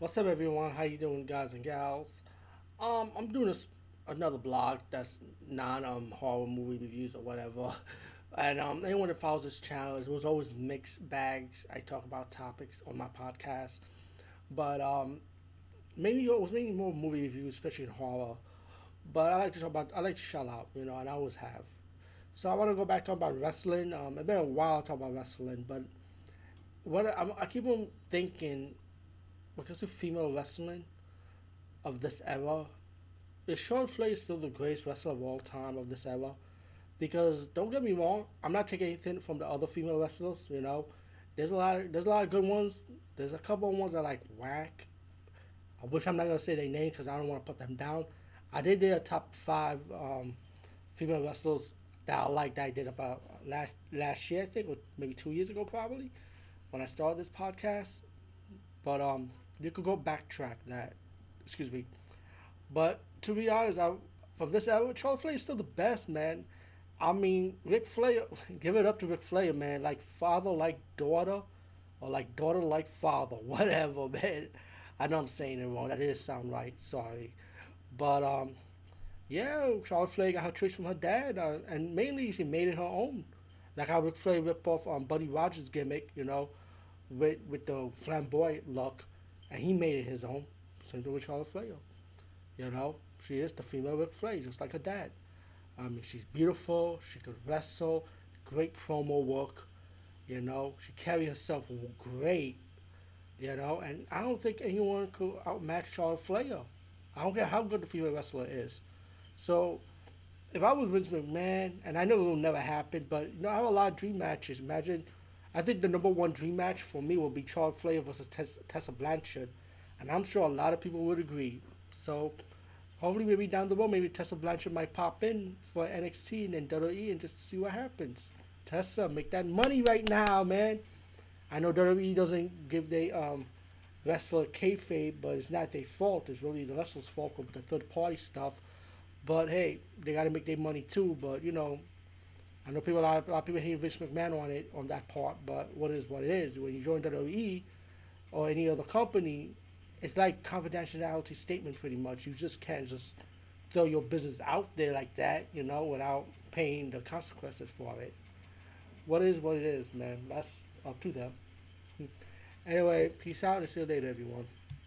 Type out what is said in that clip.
What's up, everyone? How you doing, guys and gals? Um, I'm doing this another blog that's non um horror movie reviews or whatever. And um, anyone that follows this channel, it was always mixed bags. I talk about topics on my podcast, but um, mainly it was mainly more movie reviews, especially in horror. But I like to talk about I like to shell out, you know, and I always have. So I want to go back talk about wrestling. Um, it's been a while to talk about wrestling, but what I, I keep on thinking because of female wrestling of this era, is Charlotte Flair still the greatest wrestler of all time of this era? Because don't get me wrong, I'm not taking anything from the other female wrestlers. You know, there's a lot. Of, there's a lot of good ones. There's a couple of ones that like whack. I wish I'm not gonna say their names because I don't want to put them down. I did a top five um, female wrestlers that I like that I did about last last year I think or maybe two years ago probably when I started this podcast. But um, you could go backtrack that. Excuse me. But to be honest, I, from this era, Charlotte Flair is still the best, man. I mean, Ric Flair, give it up to Ric Flair, man. Like father, like daughter, or like daughter, like father, whatever, man. I know I'm saying it wrong. That didn't sound right. Sorry, but um, yeah, Charlotte Flair got her tricks from her dad, uh, and mainly she made it her own. Like how Ric Flair ripped off um, Buddy Rogers' gimmick, you know, with with the flamboyant look and he made it his own. Same thing with Charlotte Flair. You know, she is the female Ric Flair, just like her dad. I mean, she's beautiful. She could wrestle. Great promo work. You know, she carried herself great. You know, and I don't think anyone could outmatch Charlotte Flair. I don't care how good the female wrestler is. So, if I was Vince McMahon, and I know it will never happen, but you know, I have a lot of dream matches. Imagine I think the number one dream match for me will be Charlotte Flair versus Tessa, Blanchard, and I'm sure a lot of people would agree. So hopefully, maybe down the road, maybe Tessa Blanchard might pop in for NXT and then WWE and just see what happens. Tessa, make that money right now, man. I know WWE doesn't give their um, wrestler kayfabe, but it's not their fault. It's really the wrestler's fault with the third party stuff. But hey, they got to make their money too. But you know, I know people a lot, of, a lot of people hate Vince McMahon on it on that part, but what is what it is. When you join WWE or any other company, it's like confidentiality statement pretty much. You just can't just throw your business out there like that, you know, without paying the consequences for it. What is what it is, man. That's up to them. Anyway, peace out and see you later, everyone.